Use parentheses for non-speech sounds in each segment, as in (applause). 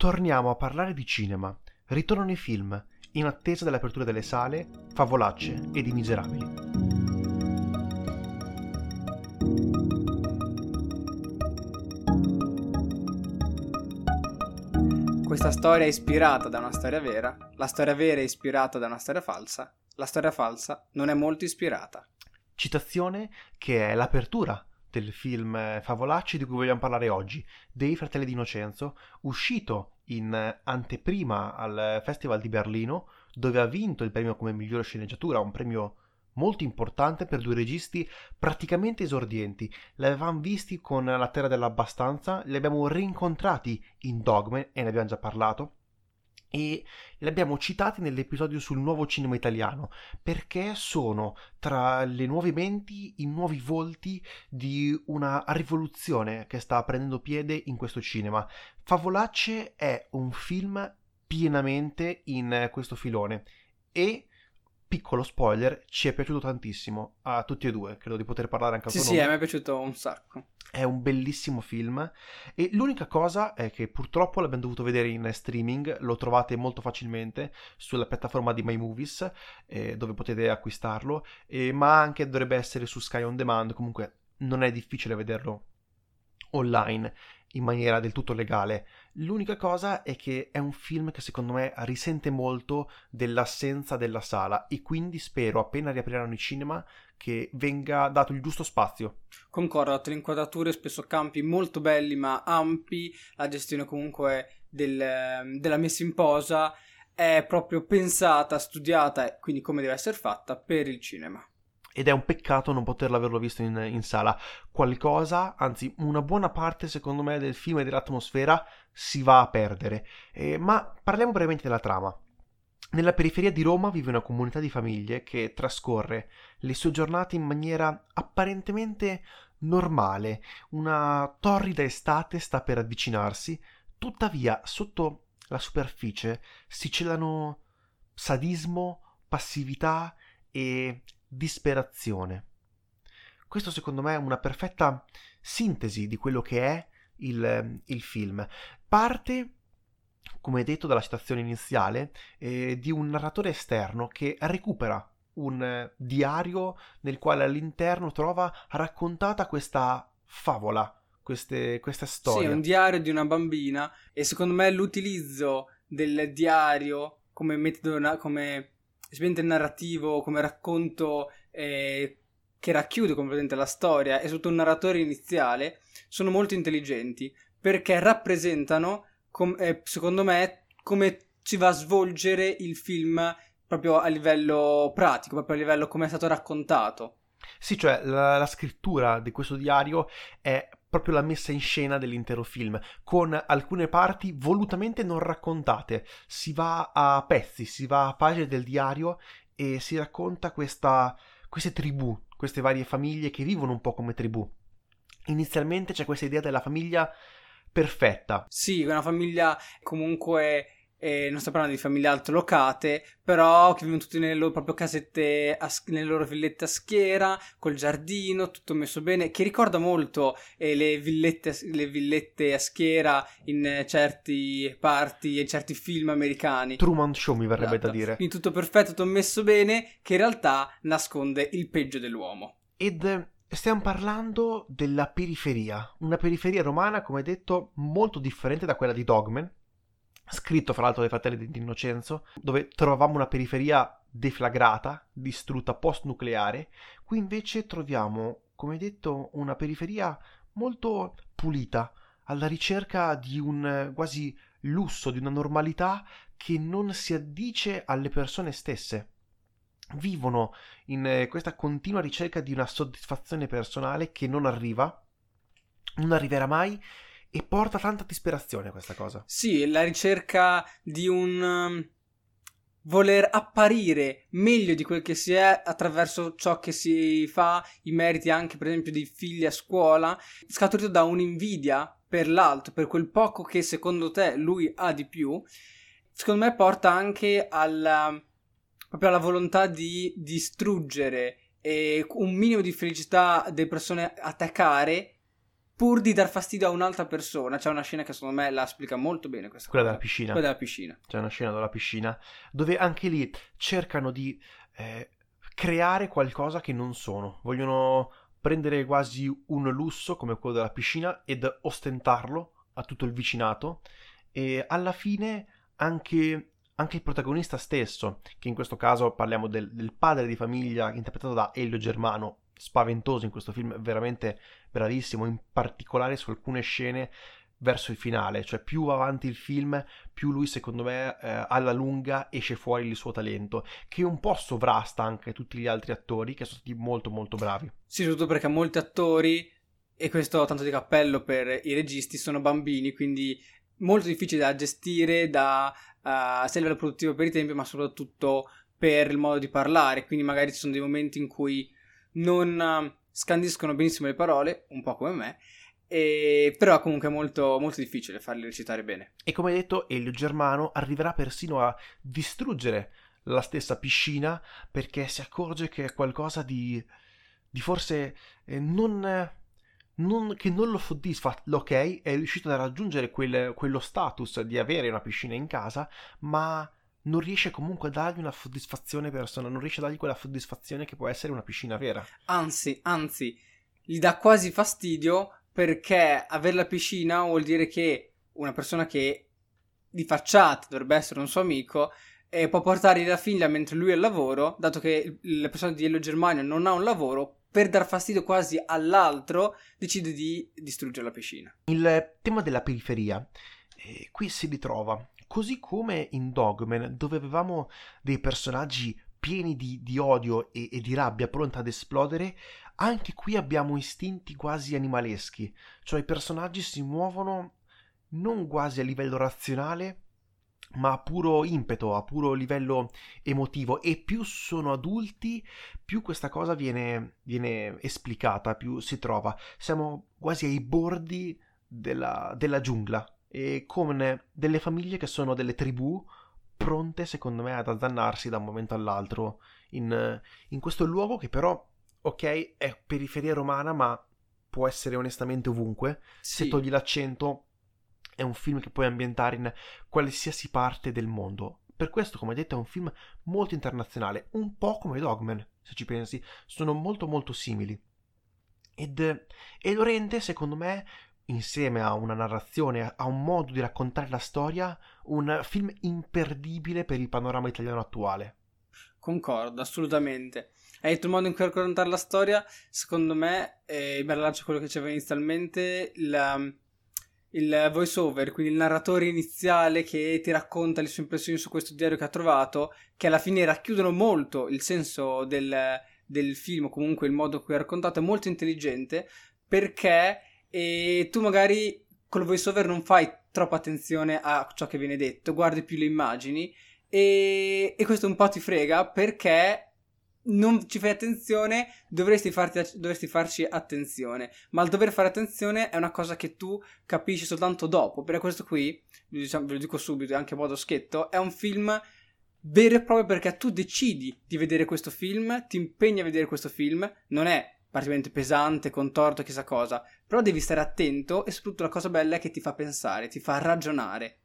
torniamo a parlare di cinema. Ritornano i film, in attesa dell'apertura delle sale, Favolacce ed I Miserabili. Questa storia è ispirata da una storia vera, la storia vera è ispirata da una storia falsa, la storia falsa non è molto ispirata. Citazione che è l'apertura del film Favolacci di cui vogliamo parlare oggi, dei Fratelli d'Innocenzo, uscito in anteprima al Festival di Berlino, dove ha vinto il premio come migliore sceneggiatura, un premio molto importante per due registi praticamente esordienti. Li avevamo visti con La Terra dell'Abbastanza, li abbiamo rincontrati in Dogme e ne abbiamo già parlato e li abbiamo citati nell'episodio sul nuovo cinema italiano perché sono tra le nuove menti i nuovi volti di una rivoluzione che sta prendendo piede in questo cinema. Favolacce è un film pienamente in questo filone e piccolo spoiler, ci è piaciuto tantissimo a tutti e due, credo di poter parlare anche a Sì, tuo sì, nome. a me è piaciuto un sacco. È un bellissimo film e l'unica cosa è che purtroppo l'abbiamo dovuto vedere in streaming, lo trovate molto facilmente sulla piattaforma di My Movies eh, dove potete acquistarlo, eh, ma anche dovrebbe essere su Sky On Demand, comunque non è difficile vederlo online in maniera del tutto legale. L'unica cosa è che è un film che secondo me risente molto dell'assenza della sala e quindi spero appena riapriranno i cinema che venga dato il giusto spazio. Concordo, le inquadrature spesso campi molto belli ma ampi, la gestione comunque del- della messa in posa è proprio pensata, studiata quindi come deve essere fatta per il cinema. Ed è un peccato non poterlo averlo visto in, in sala. Qualcosa, anzi una buona parte secondo me del film e dell'atmosfera si va a perdere. Eh, ma parliamo brevemente della trama. Nella periferia di Roma vive una comunità di famiglie che trascorre le sue giornate in maniera apparentemente normale. Una torrida estate sta per avvicinarsi, tuttavia sotto la superficie si celano sadismo, passività e disperazione. Questo secondo me è una perfetta sintesi di quello che è il, il film. Parte, come detto dalla citazione iniziale, eh, di un narratore esterno che recupera un eh, diario nel quale all'interno trova raccontata questa favola, queste, questa storia. Sì, un diario di una bambina e secondo me l'utilizzo del diario come metodo, come espediente narrativo, come racconto eh, che racchiude completamente la storia e sotto un narratore iniziale sono molto intelligenti perché rappresentano, com- eh, secondo me, come si va a svolgere il film proprio a livello pratico, proprio a livello come è stato raccontato. Sì, cioè la, la scrittura di questo diario è proprio la messa in scena dell'intero film, con alcune parti volutamente non raccontate. Si va a pezzi, si va a pagine del diario e si racconta questa, queste tribù, queste varie famiglie che vivono un po' come tribù. Inizialmente c'è questa idea della famiglia perfetta. Sì, una famiglia comunque, eh, non sto parlando di famiglie altolocate, però che vivono tutti nelle loro proprio casette, a nelle loro villette a schiera, col giardino, tutto messo bene, che ricorda molto eh, le, villette, le villette a schiera in eh, certi parti e certi film americani. Truman Show mi verrebbe Esatto. da dire. Quindi tutto perfetto, tutto messo bene, che in realtà nasconde il peggio dell'uomo. Ed eh, stiamo parlando della periferia, una periferia romana, come detto, molto differente da quella di Dogman, scritto fra l'altro dai fratelli di Innocenzo, dove trovavamo una periferia deflagrata, distrutta post-nucleare, qui invece troviamo, come detto, una periferia molto pulita, alla ricerca di un quasi lusso, di una normalità che non si addice alle persone stesse. Vivono in eh, questa continua ricerca di una soddisfazione personale che non arriva, non arriverà mai e porta tanta disperazione questa cosa. Sì, la ricerca di un um, voler apparire meglio di quel che si è attraverso ciò che si fa, i meriti anche per esempio dei figli a scuola, scaturito da un'invidia per l'altro, per quel poco che secondo te lui ha di più, secondo me porta anche alla, proprio alla volontà di distruggere e un minimo di felicità delle persone a te care pur di dar fastidio a un'altra persona. C'è una scena che secondo me la spiega molto bene questa Quella cosa. della piscina. Quella della piscina. C'è una scena della piscina dove anche lì cercano di eh, creare qualcosa che non sono. Vogliono prendere quasi un lusso come quello della piscina ed ostentarlo a tutto il vicinato e alla fine anche, anche il protagonista stesso, che in questo caso parliamo del, del padre di famiglia interpretato da Elio Germano, spaventoso in questo film, veramente bravissimo, in particolare su alcune scene verso il finale, cioè più va avanti il film, più lui secondo me eh, alla lunga esce fuori il suo talento, che un po' sovrasta anche tutti gli altri attori che sono stati molto molto bravi. Sì, soprattutto perché molti attori, e questo tanto di cappello per i registi, sono bambini, quindi molto difficile da gestire, da uh, sia a livello produttivo per i tempi, ma soprattutto per il modo di parlare, quindi magari ci sono dei momenti in cui non uh, scandiscono benissimo le parole, un po' come me, e, però è comunque molto, molto difficile farli recitare bene. E come detto, Elio Germano arriverà persino a distruggere la stessa piscina perché si accorge che è qualcosa di, di forse eh, non, non, che non lo soddisfa. Ok, è riuscito a raggiungere quel, quello status di avere una piscina in casa, ma non riesce comunque a dargli una soddisfazione personale, non riesce a dargli quella soddisfazione che può essere una piscina vera. Anzi, anzi, gli dà quasi fastidio perché avere la piscina vuol dire che una persona che di facciata dovrebbe essere un suo amico eh, può portare la figlia mentre lui è al lavoro, dato che la persona di Elio Germania non ha un lavoro, per dar fastidio quasi all'altro, decide di distruggere la piscina. Il tema della periferia eh, qui si ritrova, così come in Dogman, dove avevamo dei personaggi pieni di, di odio e, e, di rabbia, pronta ad esplodere, anche qui abbiamo istinti quasi animaleschi, cioè i personaggi si muovono non quasi a livello razionale, ma a puro impeto, a puro livello emotivo. E più sono adulti, più questa cosa viene, viene esplicata, più si trova. Siamo quasi ai bordi della, della giungla e con delle famiglie che sono delle tribù pronte, secondo me, ad azzannarsi da un momento all'altro in, in questo luogo che però ok, è periferia romana, ma può essere onestamente ovunque. Sì. Se togli l'accento, è un film che puoi ambientare in qualsiasi parte del mondo. Per questo, come detto, è un film molto internazionale, un po' come Dogman, se ci pensi, sono molto molto simili. Ed, e lo rende, secondo me, insieme a una narrazione, a un modo di raccontare la storia, un film imperdibile per il panorama italiano attuale. Concordo, assolutamente. Hai detto il modo in cui raccontare la storia, secondo me, eh, rilascio quello che c'era inizialmente, la, il voice over, quindi il narratore iniziale che ti racconta le sue impressioni su questo diario che ha trovato, che alla fine racchiudono molto il senso del, del film, comunque il modo in cui è raccontato, è molto intelligente, perché e tu magari con il voice over non fai troppa attenzione a ciò che viene detto, guardi più le immagini e, e questo un po' ti frega perché non ci fai attenzione, dovresti, farti, dovresti, farci attenzione. Ma il dover fare attenzione è una cosa che tu capisci soltanto dopo. Per questo qui, diciamo, ve lo dico subito, anche a modo schietto, è un film vero e proprio perché tu decidi di vedere questo film, ti impegni a vedere questo film, non è particolarmente pesante, contorto, chissà cosa, però devi stare attento e soprattutto la cosa bella è che ti fa pensare, ti fa ragionare.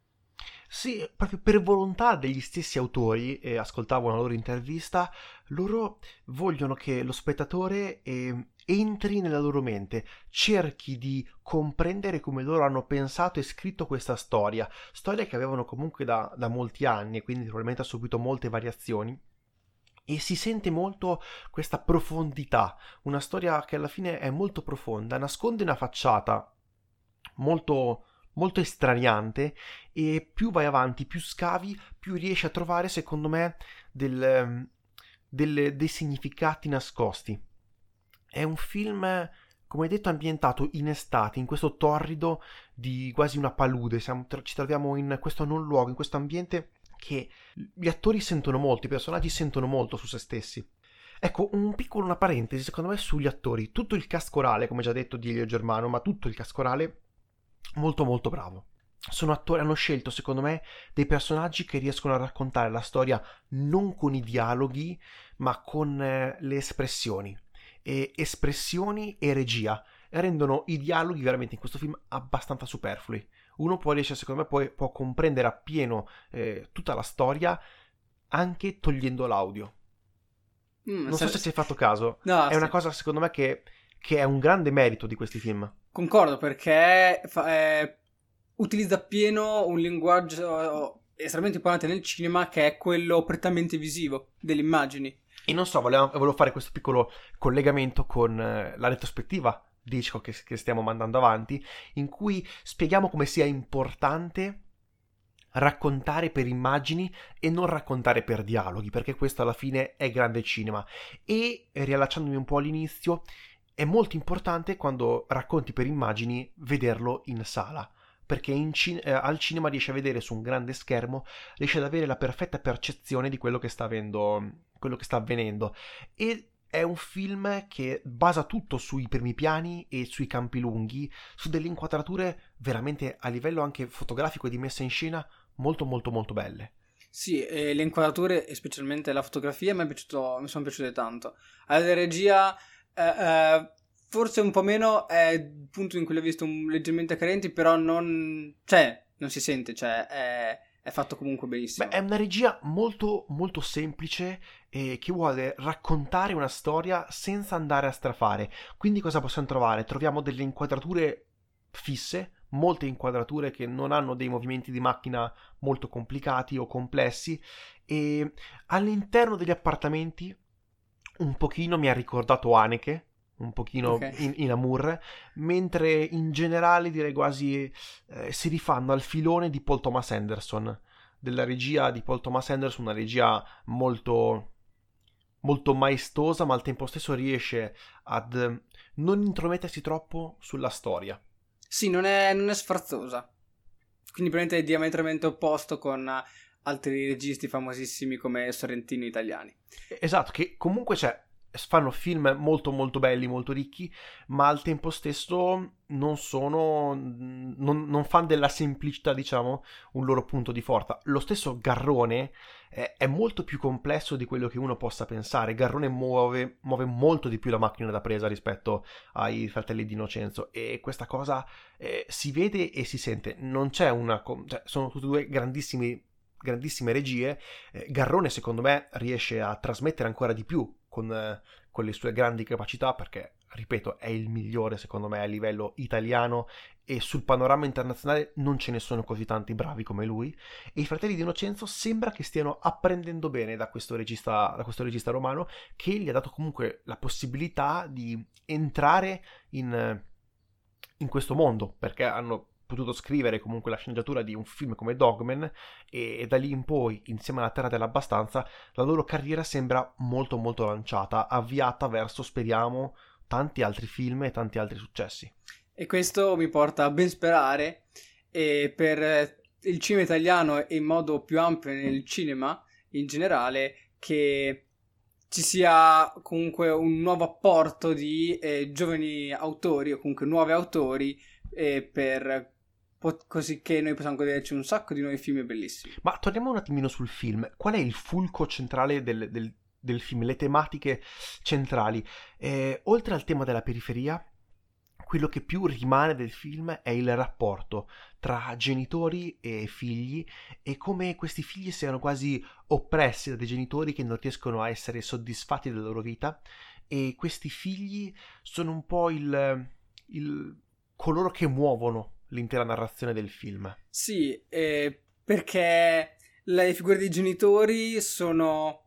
Sì, proprio per volontà degli stessi autori, e ascoltavo una loro intervista, loro vogliono che lo spettatore eh, entri nella loro mente, cerchi di comprendere come loro hanno pensato e scritto questa storia, storia che avevano comunque da, da molti anni quindi probabilmente ha subito molte variazioni. E si sente molto questa profondità, una storia che alla fine è molto profonda, nasconde una facciata molto molto estraniante e più vai avanti, più scavi, più riesci a trovare, secondo me, del, ehm, del, dei significati nascosti. È un film, come detto, ambientato in estate, in questo torrido di quasi una palude. Siamo, ci troviamo in questo non luogo, in questo ambiente che gli attori sentono molto, i personaggi sentono molto su se stessi. Ecco, un piccolo, una parentesi, secondo me, sugli attori. Tutto il cast corale, come già detto di Elio Germano, ma tutto il cast corale molto molto bravo. Sono attori, hanno scelto secondo me dei personaggi che riescono a raccontare la storia non con i dialoghi, ma con eh, le espressioni. E espressioni e regia. rendono i dialoghi veramente in questo film abbastanza superflui. Uno può riesce, secondo me, poi può comprendere appieno eh, tutta la storia anche togliendo l'audio. Mm, non so se ci hai fatto caso. (laughs) No, è sì. una cosa, secondo me, che, che, è un grande merito di questi film. Concordo, perché fa, eh, utilizza appieno un linguaggio estremamente importante nel cinema che è quello prettamente visivo delle immagini. E non so, volevo, volevo fare questo piccolo collegamento con eh, la retrospettiva di Hitchcock che, che stiamo mandando avanti, in cui spieghiamo come sia importante raccontare per immagini e non raccontare per dialoghi, perché questo alla fine è grande cinema. E riallacciandomi un po' all'inizio, è molto importante quando racconti per immagini vederlo in sala perché cin- eh, al cinema riesce a vedere su un grande schermo, riesce ad avere la perfetta percezione di quello che sta, avendo, quello che sta avvenendo. E è un film che basa tutto sui primi piani e sui campi lunghi, su delle inquadrature veramente a livello anche fotografico e di messa in scena molto molto molto belle. Sì, le inquadrature e specialmente la fotografia mi, piaciuto, mi sono piaciute tanto. Alla regia eh, eh, forse un po' meno è il punto in cui l'ho visto leggermente carenti, però non... cioè, non si sente, cioè, è, è fatto comunque benissimo. Beh, è una regia molto, molto semplice e che vuole raccontare una storia senza andare a strafare. Quindi cosa possiamo trovare? Troviamo delle inquadrature fisse, molte inquadrature che non hanno dei movimenti di macchina molto complicati o complessi e all'interno degli appartamenti un pochino mi ha ricordato Haneke un pochino okay. in, in, amour, mentre in generale direi quasi eh, si rifanno al filone di Paul Thomas Anderson, della regia di Paul Thomas Anderson, una regia molto, molto maestosa, ma al tempo stesso riesce ad non intromettersi troppo sulla storia. Sì, non è, non è sfarzosa. Quindi probabilmente è diametralmente opposto con altri registi famosissimi come Sorrentino italiani. Esatto, che comunque c'è fanno film molto molto belli, molto ricchi, ma al tempo stesso non sono non, non fanno della semplicità, diciamo, un loro punto di forza. Lo stesso Garrone è, è, molto più complesso di quello che uno possa pensare. Garrone muove, muove, molto di più la macchina da presa rispetto ai fratelli di Innocenzo e questa cosa eh, si vede e si sente. Non c'è una cioè, sono tutti due grandissimi grandissime regie, eh, Garrone secondo me riesce a trasmettere ancora di più con, eh, con le sue grandi capacità perché, ripeto, è il migliore secondo me a livello italiano e sul panorama internazionale non ce ne sono così tanti bravi come lui. E i fratelli di Innocenzo sembra che stiano apprendendo bene da questo regista, da questo regista romano che gli ha dato comunque la possibilità di entrare in, in questo mondo perché hanno potuto scrivere comunque la sceneggiatura di un film come Dogman e, e, da lì in poi, insieme alla Terra dell'Abbastanza, la loro carriera sembra molto molto lanciata, avviata verso, speriamo, tanti altri film e tanti altri successi. E questo mi porta a ben sperare e per il cinema italiano e in modo più ampio nel cinema in generale che ci sia comunque un nuovo apporto di eh, giovani autori o comunque nuovi autori eh, per così che noi possiamo goderci un sacco di nuovi film bellissimi. Ma torniamo un attimino sul film. Qual è il fulco centrale del, del, del film, le tematiche centrali? Eh, oltre al tema della periferia, quello che più rimane del film è il rapporto tra genitori e figli e come questi figli siano quasi oppressi da dei genitori che non riescono a essere soddisfatti della loro vita e questi figli sono un po' il, il coloro che muovono l'intera narrazione del film. Sì, eh, perché le figure dei genitori sono,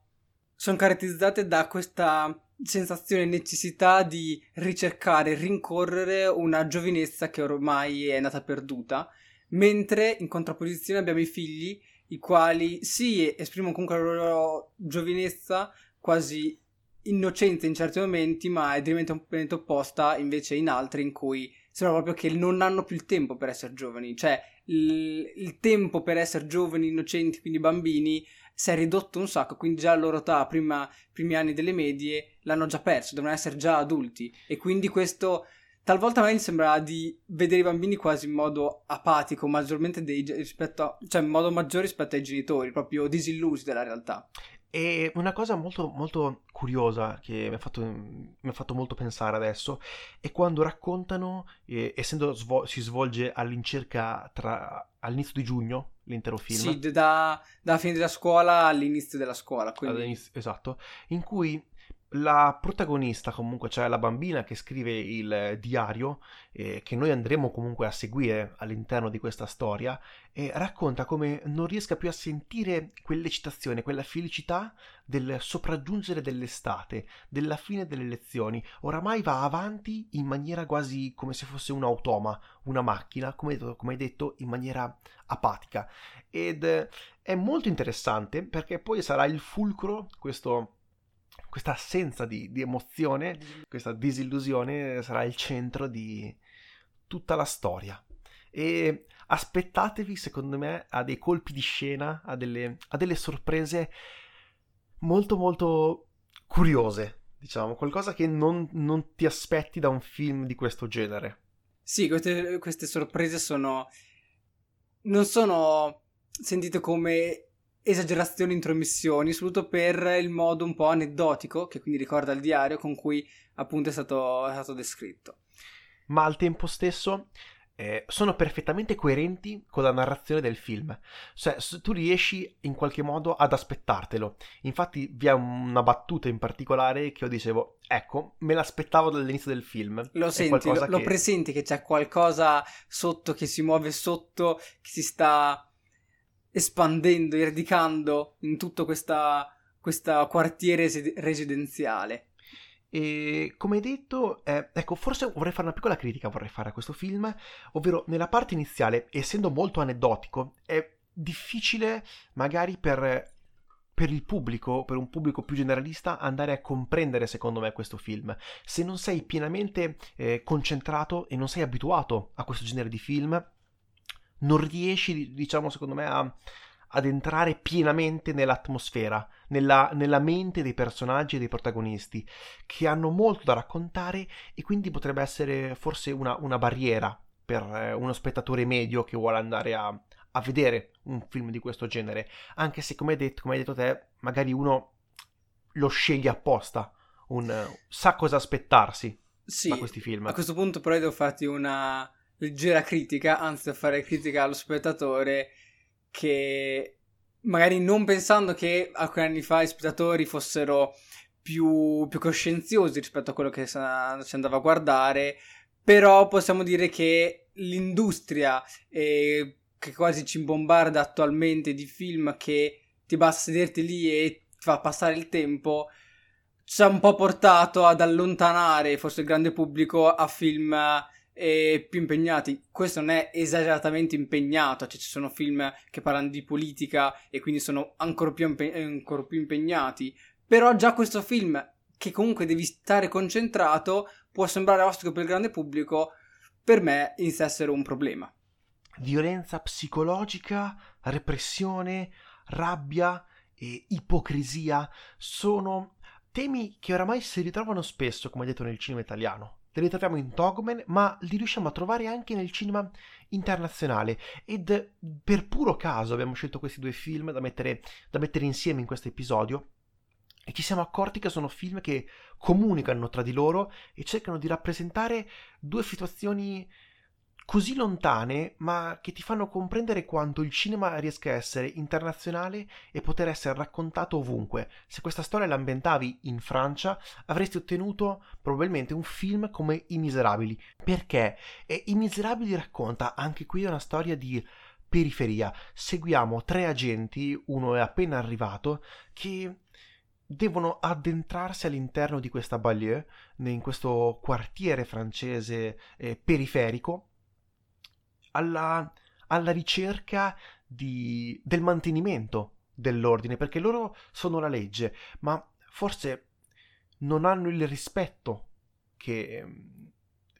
sono caratterizzate da questa sensazione e necessità di ricercare, rincorrere una giovinezza che ormai è nata perduta, mentre in contrapposizione abbiamo i figli, i quali sì, esprimono comunque la loro giovinezza quasi innocente in certi momenti, ma è diametralmente opposta invece in altri in cui sembra proprio che non hanno più il tempo per essere giovani, cioè il, il tempo per essere giovani, innocenti, quindi bambini, si è ridotto un sacco, quindi già a loro età, prima, primi anni delle medie, l'hanno già perso, devono essere già adulti e quindi questo talvolta a me sembra di vedere i bambini quasi in modo apatico, maggiormente dei, rispetto a, cioè in modo maggiore rispetto ai genitori, proprio disillusi dalla realtà. E una cosa molto, molto curiosa che mi ha, fatto, mi ha fatto molto pensare adesso è quando raccontano, eh, essendo svol- si svolge all'incirca tra, all'inizio di giugno l'intero film. Sì, da, dalla fine della scuola all'inizio della scuola. Quindi... Esatto, in cui la protagonista, comunque, cioè la bambina che scrive il diario, eh, che noi andremo comunque a seguire all'interno di questa storia, eh, racconta come non riesca più a sentire quell'eccitazione, quella felicità del sopraggiungere dell'estate, della fine delle lezioni. Oramai va avanti in maniera quasi come se fosse un automa, una macchina, come, come hai detto, in maniera apatica. Ed è molto interessante perché poi sarà il fulcro, questo questa assenza di, di, emozione, questa disillusione sarà il centro di tutta la storia. E aspettatevi, secondo me, a dei colpi di scena, a delle, a delle sorprese molto molto curiose, diciamo, qualcosa che non, non, ti aspetti da un film di questo genere. Sì, queste, queste sorprese sono... non sono sentite come esagerazioni, intromissioni, soprattutto per il modo un po' aneddotico, che quindi ricorda il diario, con cui appunto è stato, è stato descritto. Ma al tempo stesso eh, sono perfettamente coerenti con la narrazione del film. Cioè, tu riesci in qualche modo ad aspettartelo. Infatti, vi è una battuta in particolare che io dicevo: Ecco, me l'aspettavo dall'inizio del film. Lo senti, lo, che... lo presenti che c'è qualcosa sotto che si muove sotto, che si sta espandendo e radicando in tutto questo quartiere residenziale. E come detto, eh, ecco, forse vorrei fare una piccola critica vorrei fare a questo film, ovvero nella parte iniziale, essendo molto aneddotico, è difficile magari per, per il pubblico, per un pubblico più generalista, andare a comprendere secondo me questo film. Se non sei pienamente eh, concentrato e non sei abituato a questo genere di film, non riesci, diciamo, secondo me, a, ad entrare pienamente nell'atmosfera, nella, nella, mente dei personaggi e dei protagonisti, che hanno molto da raccontare e quindi potrebbe essere forse una, una barriera per eh, uno spettatore medio che vuole andare a, a, vedere un film di questo genere, anche se come hai detto, come hai detto te, magari uno lo sceglie apposta, un, sa cosa aspettarsi sì, da questi film. A questo punto però devo farti una leggera critica, anzi a fare critica allo spettatore che magari non pensando che alcuni anni fa i spettatori fossero più, più coscienziosi rispetto a quello che si andava a guardare, però possiamo dire che l'industria eh, che quasi ci bombarda attualmente di film che ti basta sederti lì e fa passare il tempo ci ha un po' portato ad allontanare forse il grande pubblico a film e più impegnati. Questo non è esageratamente impegnato, cioè ci sono film che parlano di politica e quindi sono ancora più, impe- ancora più impegnati. Però già questo film, che comunque devi stare concentrato, può sembrare ostico per il grande pubblico, per me inizia a essere un problema. Violenza psicologica, repressione, rabbia e ipocrisia sono temi che oramai si ritrovano spesso, come detto nel cinema italiano li ritroviamo in Dogman, ma li riusciamo a trovare anche nel cinema internazionale. Ed per puro caso abbiamo scelto questi due film da mettere, da mettere insieme in questo episodio. E ci siamo accorti che sono film che comunicano tra di loro e cercano di rappresentare due situazioni così lontane, ma che ti fanno comprendere quanto il cinema riesca a essere internazionale e poter essere raccontato ovunque. Se questa storia l'ambientavi in Francia, avresti ottenuto probabilmente un film come I Miserabili. Perché? E I Miserabili racconta anche qui una storia di periferia. Seguiamo tre agenti, uno è appena arrivato, che devono addentrarsi all'interno di questa banlieue, in questo quartiere francese eh, periferico, alla, alla ricerca di, del mantenimento dell'ordine, perché loro sono la legge, ma forse non hanno il rispetto che,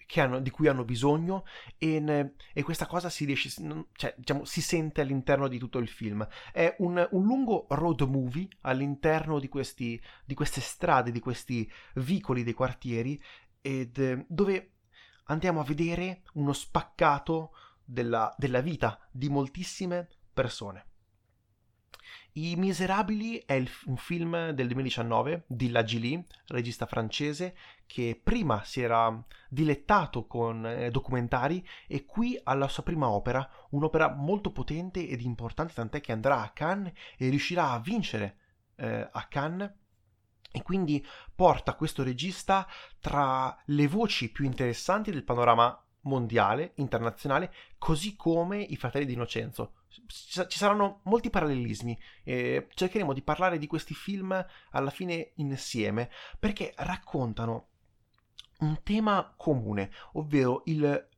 che hanno, di cui hanno bisogno e, e questa cosa si, riesce, cioè, diciamo, si sente all'interno di tutto il film. È un, un lungo road movie all'interno di, questi, di queste strade, di questi vicoli dei quartieri, ed, dove andiamo a vedere uno spaccato della, della vita di moltissime persone. I Miserabili è il, un film del 2019 di La Gilly, regista francese, che prima si era dilettato con eh, documentari e qui ha la sua prima opera, un'opera molto potente ed importante, tant'è che andrà a Cannes e riuscirà a vincere eh, a Cannes e quindi porta questo regista tra le voci più interessanti del panorama mondiale, internazionale, così come i fratelli di Innocenzo. Ci saranno molti parallelismi e cercheremo di parlare di questi film alla fine insieme perché raccontano un tema comune, ovvero il,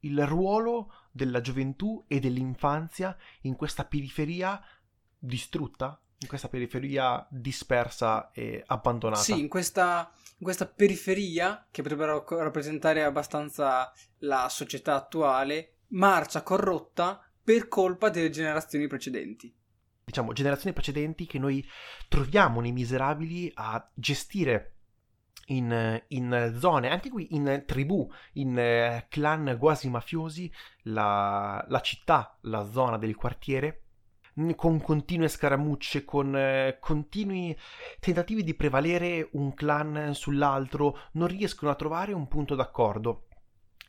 il ruolo della gioventù e dell'infanzia in questa periferia distrutta, in questa periferia dispersa e abbandonata. Sì, in questa, in questa periferia, che potrebbe rappresentare abbastanza la società attuale, marcia corrotta per colpa delle generazioni precedenti. Diciamo, generazioni precedenti che noi troviamo nei miserabili a gestire in, in, zone, anche qui in tribù, in eh, clan quasi mafiosi, la, la, città, la zona del quartiere, con continue scaramucce, con eh, continui tentativi di prevalere un clan sull'altro, non riescono a trovare un punto d'accordo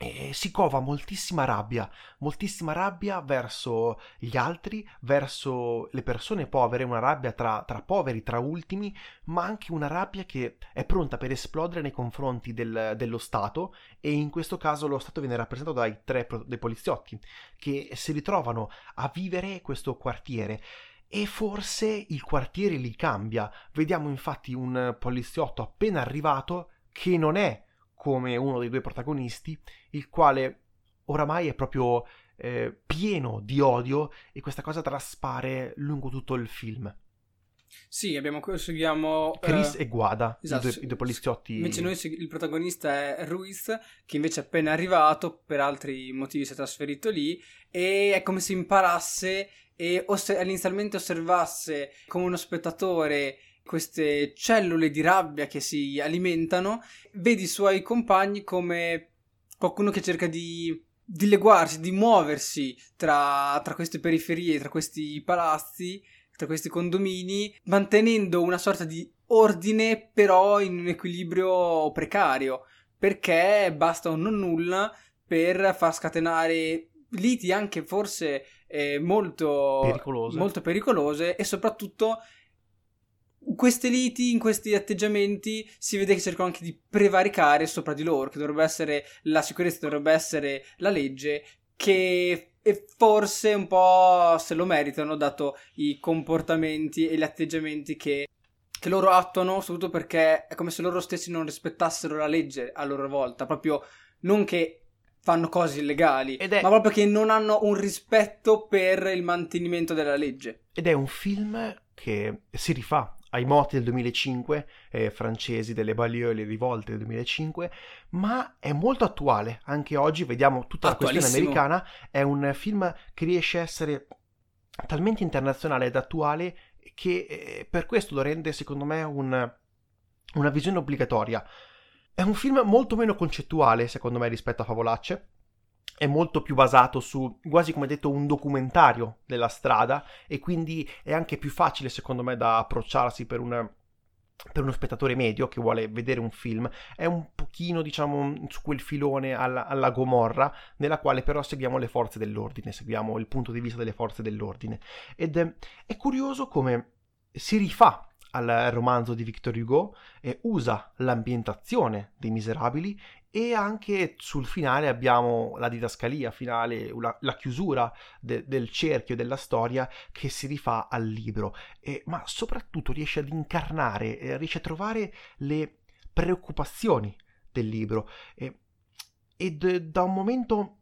e si cova moltissima rabbia, moltissima rabbia verso gli altri, verso le persone povere, una rabbia tra, tra, poveri, tra ultimi, ma anche una rabbia che è pronta per esplodere nei confronti del, dello Stato e in questo caso lo Stato viene rappresentato dai tre dei poliziotti che si ritrovano a vivere questo quartiere. E forse il quartiere li cambia. Vediamo infatti un poliziotto appena arrivato che non è come uno dei due protagonisti, il quale oramai è proprio eh, pieno di odio e questa cosa traspare lungo tutto il film. Sì, abbiamo, seguiamo Chris uh, e Guada, esatto, i, due, i, due, poliziotti. Invece noi il protagonista è Ruiz, che invece è appena arrivato, per altri motivi si è trasferito lì, e è come se imparasse e oss- inizialmente osservasse come uno spettatore queste cellule di rabbia che si alimentano, vedi i suoi compagni come qualcuno che cerca di dileguarsi, di muoversi tra, tra queste periferie, tra questi palazzi, tra questi condomini, mantenendo una sorta di ordine però in un equilibrio precario, perché basta un non nulla per far scatenare liti anche forse eh, molto, pericolose. molto pericolose e soprattutto in queste liti, in questi atteggiamenti, si vede che cercano anche di prevaricare sopra di loro, che dovrebbe essere la sicurezza, dovrebbe essere la legge, che e forse un po' se lo meritano, dato i comportamenti e gli atteggiamenti che, che loro attuano, soprattutto perché è come se loro stessi non rispettassero la legge a loro volta, proprio non che fanno cose illegali, è... ma proprio che non hanno un rispetto per il mantenimento della legge. Ed è un film che si rifà ai moti del 2005, eh, francesi delle Ballieu e le rivolte del 2005, ma è molto attuale. Anche oggi vediamo tutta la questione americana. È un film che riesce a essere talmente internazionale ed attuale che eh, per questo lo rende, secondo me, un, una visione obbligatoria. È un film molto meno concettuale, secondo me, rispetto a Favolacce è molto più basato su quasi come detto un documentario della strada e quindi è anche più facile secondo me da approcciarsi per un per uno spettatore medio che vuole vedere un film. È un pochino diciamo su quel filone alla, alla, Gomorra nella quale però seguiamo le forze dell'ordine seguiamo il punto di vista delle forze dell'ordine. Ed è, è curioso come si rifà al romanzo di Victor Hugo e usa l'ambientazione dei miserabili e anche sul finale abbiamo la didascalia finale, la, la chiusura de, del cerchio della storia che si rifà al libro, e, ma soprattutto riesce ad incarnare, eh, riesce a trovare le preoccupazioni del libro. E, ed da un momento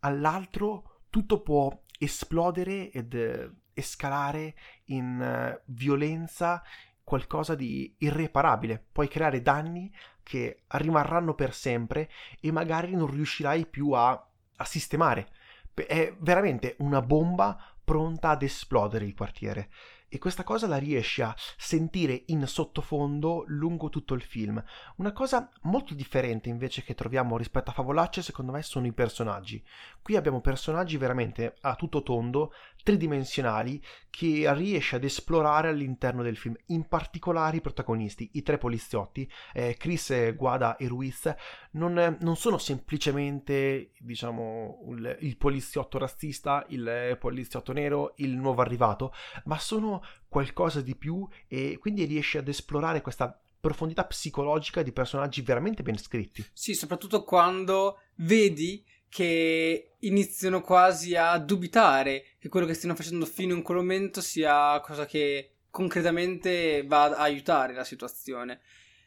all'altro tutto può esplodere ed eh, escalare in uh, violenza, qualcosa di irreparabile, puoi creare danni che rimarranno per sempre e magari non riuscirai più a, a sistemare. È veramente una bomba pronta ad esplodere il quartiere. e questa cosa la riesci a sentire in sottofondo lungo tutto il film. Una cosa molto differente invece che troviamo rispetto a Favolacce secondo me sono i personaggi. Qui abbiamo personaggi veramente a tutto tondo, tridimensionali, che riesce ad esplorare all'interno del film, in particolare i protagonisti, i tre poliziotti, eh, Chris, Guada e Ruiz, non, non sono semplicemente diciamo il, il poliziotto razzista, il poliziotto nero, il nuovo arrivato, ma sono qualcosa di più e quindi riesce ad esplorare questa profondità psicologica di personaggi veramente ben scritti. Sì, soprattutto quando vedi che iniziano quasi a dubitare che quello che stiano facendo fino in quel momento sia cosa che concretamente va a aiutare la situazione.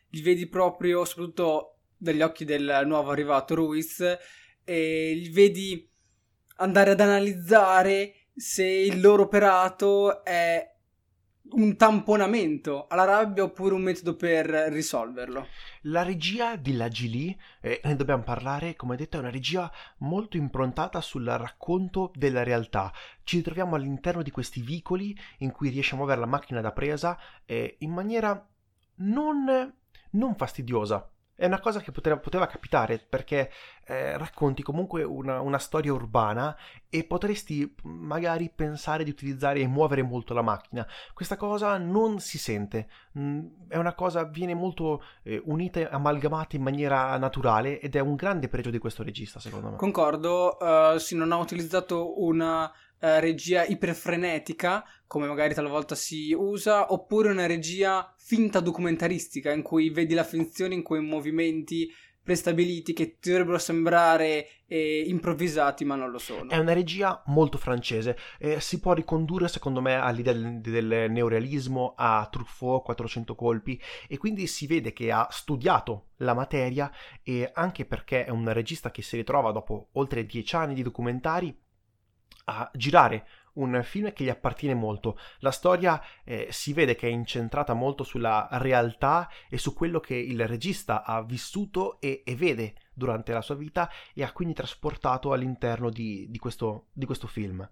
Li vedi proprio, soprattutto dagli occhi del nuovo arrivato Ruiz, e li vedi andare ad analizzare se il loro operato è un tamponamento alla rabbia oppure un metodo per risolverlo. La regia di Lagili, eh, ne dobbiamo parlare, come detto, è una regia molto improntata sul racconto della realtà. Ci ritroviamo all'interno di questi vicoli in cui riesce a muovere la macchina da presa eh, in maniera non, non fastidiosa, è una cosa che poteva, poteva capitare perché eh, racconti comunque una, una, storia urbana e potresti magari pensare di utilizzare e muovere molto la macchina. Questa cosa non si sente, mm, è una cosa, viene molto eh, unita e amalgamata in maniera naturale ed è un grande pregio di questo regista secondo me. Concordo, uh, sì, non ha utilizzato una eh, regia iperfrenetica, come magari talvolta si usa, oppure una regia finta documentaristica, in cui vedi la finzione in quei movimenti prestabiliti che ti dovrebbero sembrare eh, improvvisati ma non lo sono. È una regia molto francese, eh, si può ricondurre secondo me all'idea del, del neorealismo, a Truffaut, 400 colpi e quindi si vede che ha studiato la materia e anche perché è un regista che si ritrova dopo oltre dieci anni di documentari a girare un film che gli appartiene molto. La storia eh, si vede che è incentrata molto sulla realtà e su quello che il regista ha vissuto e, e vede durante la sua vita e ha quindi trasportato all'interno di, di, questo, di questo, film.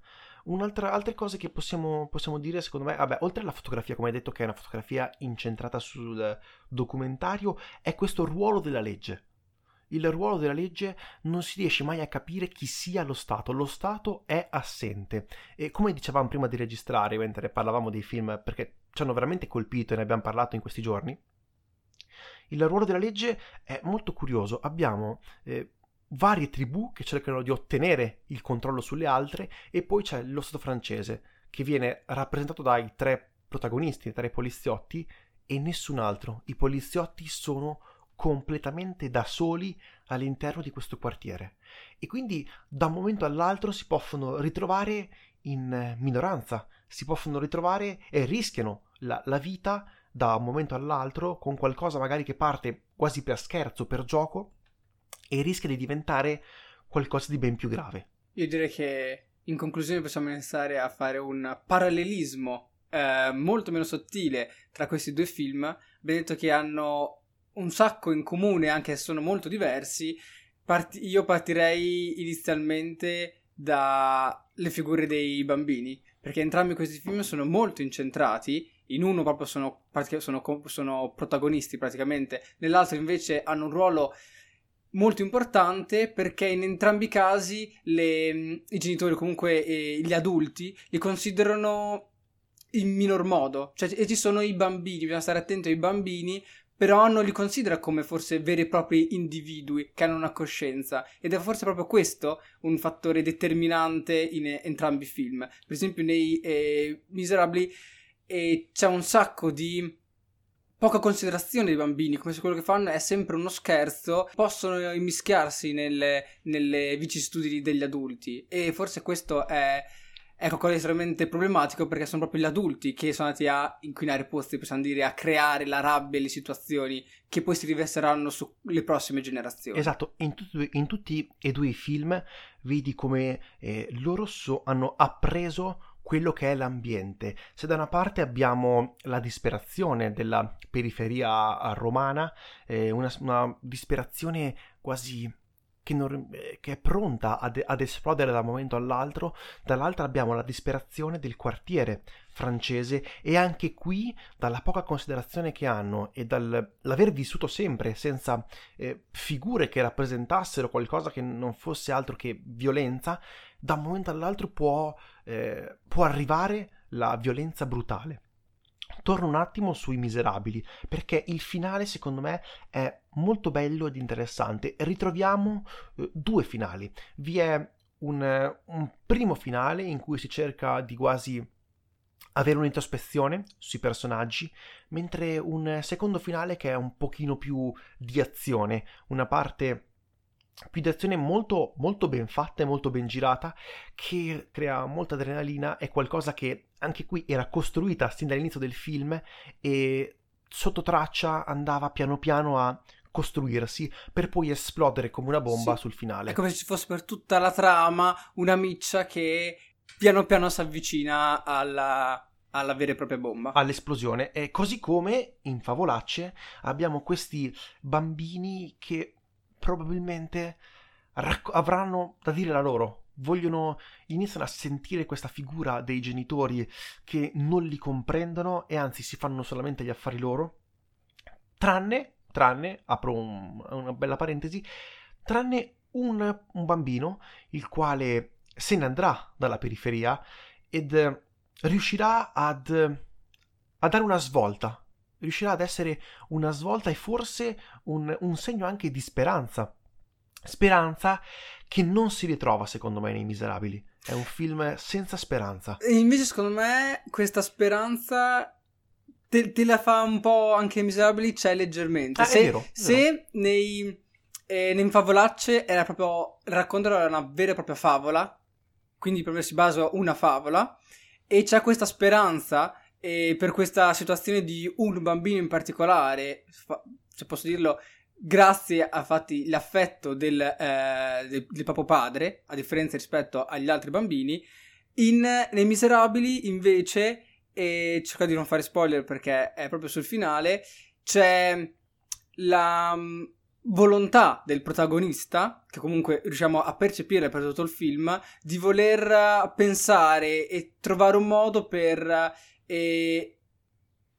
Un'altra altre cose che possiamo, possiamo, dire, secondo me, vabbè, oltre alla fotografia, come hai detto, che è una fotografia incentrata sul documentario, è questo ruolo della legge il ruolo della legge non si riesce mai a capire chi sia lo Stato, lo Stato è assente. E come dicevamo prima di registrare, mentre parlavamo dei film, perché ci hanno veramente colpito e ne abbiamo parlato in questi giorni, il ruolo della legge è molto curioso, abbiamo eh, varie tribù che cercano di ottenere il controllo sulle altre e poi c'è lo Stato francese che viene rappresentato dai tre protagonisti, dai tre poliziotti e nessun altro, i poliziotti sono completamente da soli all'interno di questo quartiere e quindi da un momento all'altro si possono ritrovare in minoranza, si possono ritrovare e rischiano la, la vita da un momento all'altro con qualcosa magari che parte quasi per scherzo, per gioco e rischia di diventare qualcosa di ben più grave. Io direi che in conclusione possiamo iniziare a fare un parallelismo eh, molto meno sottile tra questi due film. Abbiamo detto che hanno un sacco in comune, anche se sono molto diversi, part- io partirei inizialmente dalle figure dei bambini, perché entrambi questi film sono molto incentrati, in uno proprio sono, sono, sono protagonisti praticamente, nell'altro invece hanno un ruolo molto importante perché in entrambi i casi le, i genitori comunque eh, gli adulti li considerano in minor modo, cioè e ci sono i bambini, bisogna stare attenti ai bambini però non li considera come forse veri e propri individui che hanno una coscienza ed è forse proprio questo un fattore determinante in entrambi i film. Per esempio nei eh, Miserabili eh, c'è un sacco di poca considerazione dei bambini, come se quello che fanno è sempre uno scherzo, possono immischiarsi nelle, nelle vicissitudini degli adulti e forse questo è è qualcosa di estremamente problematico perché sono proprio gli adulti che sono andati a inquinare i posti, possiamo dire, a creare la rabbia e le situazioni che poi si riverseranno sulle prossime generazioni. Esatto, in, tutti, in tutti e due i film vedi come eh, loro so, hanno appreso quello che è l'ambiente. Se da una parte abbiamo la disperazione della periferia romana, eh, una, una disperazione quasi che, non, eh, che è pronta ad, ad, esplodere da un momento all'altro, dall'altra abbiamo la disperazione del quartiere francese e anche qui dalla poca considerazione che hanno e dall'aver vissuto sempre senza eh, figure che rappresentassero qualcosa che non fosse altro che violenza, da un momento all'altro può, eh, può arrivare la violenza brutale torno un attimo sui Miserabili, perché il finale secondo me è molto bello ed interessante. Ritroviamo eh, due finali. Vi è un, un primo finale in cui si cerca di quasi avere un'introspezione sui personaggi, mentre un secondo finale che è un pochino più di azione, una parte più di azione molto, molto ben fatta e molto ben girata, che crea molta adrenalina, è qualcosa che anche qui era costruita sin dall'inizio del film e sotto traccia andava piano piano a costruirsi per poi esplodere come una bomba sì. sul finale. È come se ci fosse per tutta la trama una miccia che piano piano si avvicina alla, alla vera e propria bomba. All'esplosione. E così come in Favolacce abbiamo questi bambini che probabilmente racco- avranno da dire la loro. Vogliono, iniziano a sentire questa figura dei genitori che non li comprendono e anzi si fanno solamente gli affari loro. Tranne, tranne, apro un, una bella parentesi, tranne un, un bambino il quale se ne andrà dalla periferia ed riuscirà ad, a dare una svolta riuscirà ad essere una svolta e forse un, un segno anche di speranza. Speranza che non si ritrova, secondo me, nei Miserabili. È un film senza speranza. E invece, secondo me, questa speranza te, te la fa un po' anche Miserabili, c'è leggermente. Ah, se, è vero, se nei, eh, nei favolacce era proprio era una vera e propria favola, quindi proprio si basa una favola, e c'è questa speranza e per questa situazione di un bambino in particolare, se posso dirlo, grazie a fatti l'affetto del, eh, del, del proprio padre, a differenza rispetto agli altri bambini, in, nei Miserabili invece, e cerco di non fare spoiler perché è proprio sul finale, c'è la mm, volontà del protagonista, che comunque riusciamo a percepire per tutto il film, di voler pensare e trovare un modo per e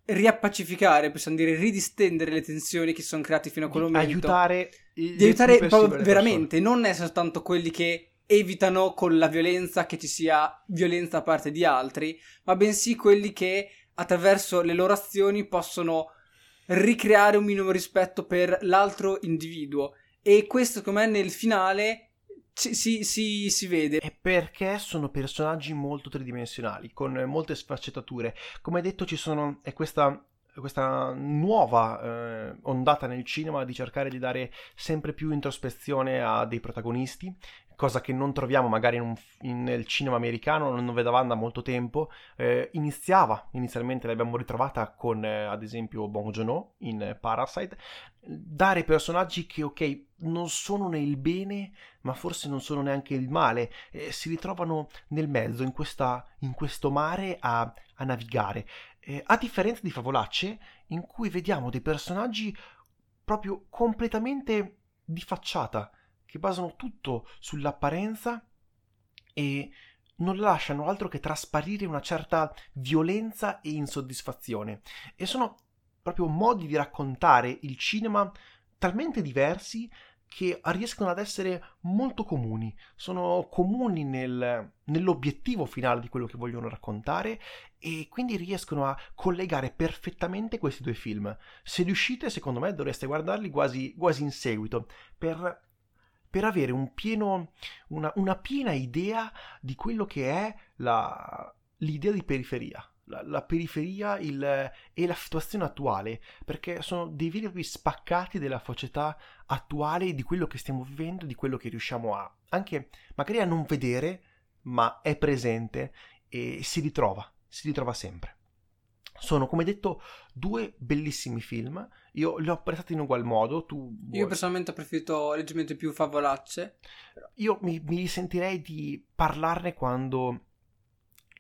riappacificare, possiamo dire, ridistendere le tensioni che si sono create fino a quel momento. Aiutare di aiutare proprio veramente, non è soltanto quelli che evitano con la violenza che ci sia violenza da parte di altri, ma bensì quelli che attraverso le loro azioni possono ricreare un minimo rispetto per l'altro individuo. E questo, come nel finale, si, si, si, si, vede. È perché sono personaggi molto tridimensionali, con molte sfaccettature. Come detto, ci sono. È questa. Questa nuova eh, ondata nel cinema di cercare di dare sempre più introspezione a dei protagonisti, cosa che non troviamo magari in un, in, nel cinema americano, non vedevamo da molto tempo, eh, iniziava, inizialmente l'abbiamo ritrovata con eh, ad esempio Bong Joon-ho in Parasite, dare personaggi che ok non sono nel bene ma forse non sono neanche il male, eh, si ritrovano nel mezzo, in, questa, in questo mare a, a navigare, eh, a differenza di Favolacce in cui vediamo dei personaggi proprio completamente di facciata, che basano tutto sull'apparenza e non lasciano altro che trasparire una certa violenza e insoddisfazione. E sono proprio modi di raccontare il cinema talmente diversi che riescono ad essere molto comuni, sono comuni nel, nell'obiettivo finale di quello che vogliono raccontare e quindi riescono a collegare perfettamente questi due film. Se riuscite, secondo me, dovreste guardarli quasi, quasi in seguito per per avere un pieno, una, una, piena idea di quello che è la, l'idea di periferia. La, la periferia il, e la situazione attuale, perché sono dei veri spaccati della società attuale, di quello che stiamo vivendo, di quello che riusciamo a anche magari a non vedere, ma è presente e si ritrova, si ritrova sempre. Sono, come detto, due bellissimi film. Io li ho apprezzati in ugual modo. Tu Io personalmente ho preferito leggermente più favolacce. Io mi, mi sentirei di parlarne quando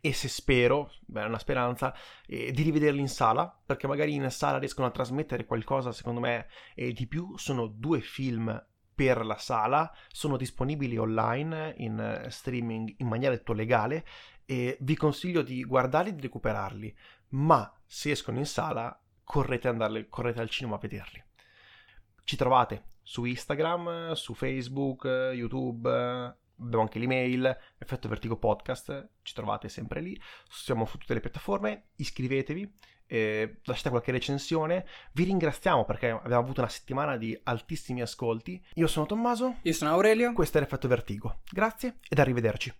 e se spero, beh, è una speranza, eh, di rivederli in sala, perché magari in sala riescono a trasmettere qualcosa, secondo me, eh, di più. Sono due film per la sala, sono disponibili online in streaming in maniera detto legale e vi consiglio di guardarli e di recuperarli, ma se escono in sala correte, andarli, correte al cinema a vederli. Ci trovate su Instagram, su Facebook, YouTube, abbiamo anche l'email, Effetto Vertigo Podcast, ci trovate sempre lì, siamo su tutte le piattaforme, iscrivetevi, eh, lasciate qualche recensione, vi ringraziamo perché abbiamo avuto una settimana di altissimi ascolti. Io sono Tommaso, Io sono Aurelio. questo è l'Effetto Vertigo, grazie ed arrivederci.